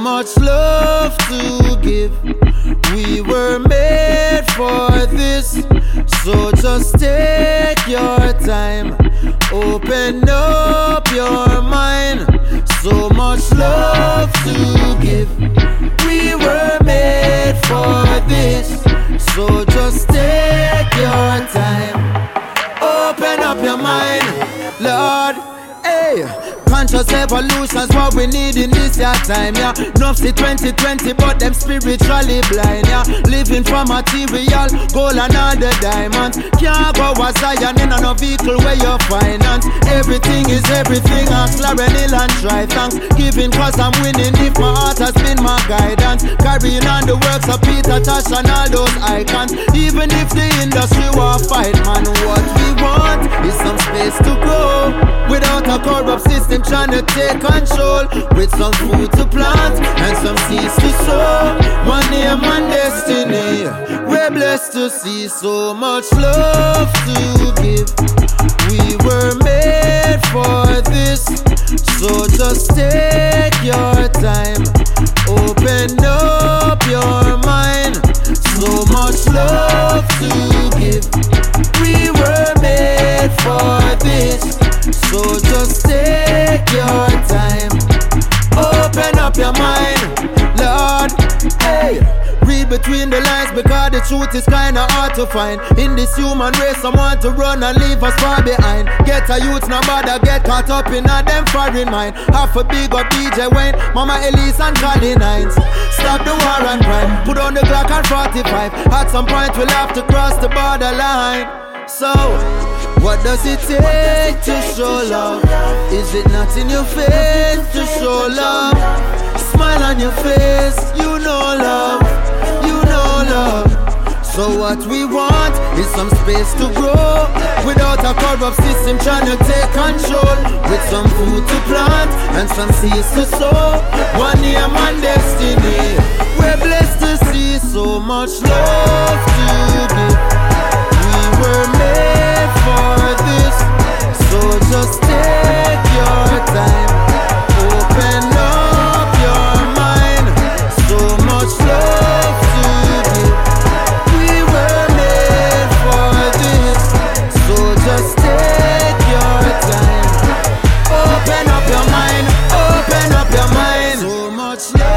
much love to give. We were made for this, so just take your time. Open up your mind. So much love to give. We were made for this, so just take your time. Open up your mind, Lord. Hey. Conscious evolution's what we need in this year time, yeah. See 2020, but them spiritually blind, yeah. Living for material, gold and all the diamonds. Can't go a Zion in no vehicle where you finance. Everything is everything, I'm Lauryn Hill and try thanks. Giving cause I'm winning if my heart has been my guidance. Carrying on the works of Peter Tosh and all those icons. Even if the industry will fight, man, what we want is some space to grow. Corrupt system trying to take control with some food to plant and some seeds to sow. One name and destiny. We're blessed to see so much love to give. We were made for this, so just take your time. Open up your mind. So much love to give. We were made for this, so just take your time. Open up your mind, Lord. Hey, read between the lines because the truth is kinda hard to find. In this human race, someone to run and leave us far behind. Get a youth, no bother, get caught up in a them foreign mind. Half a big up DJ Wayne, Mama Elise and Colin Hines. Stop the war and crime, put on the Glock and 45. At some point, we'll have to cross the borderline. So, what does it take to show love? Is it not in your face to show love? Smile on your face, you know love, you know love. So what we want is some space to grow Without a corrupt system trying to take control With some food to plant and some seeds to sow One name and destiny We're blessed to see so much love to give So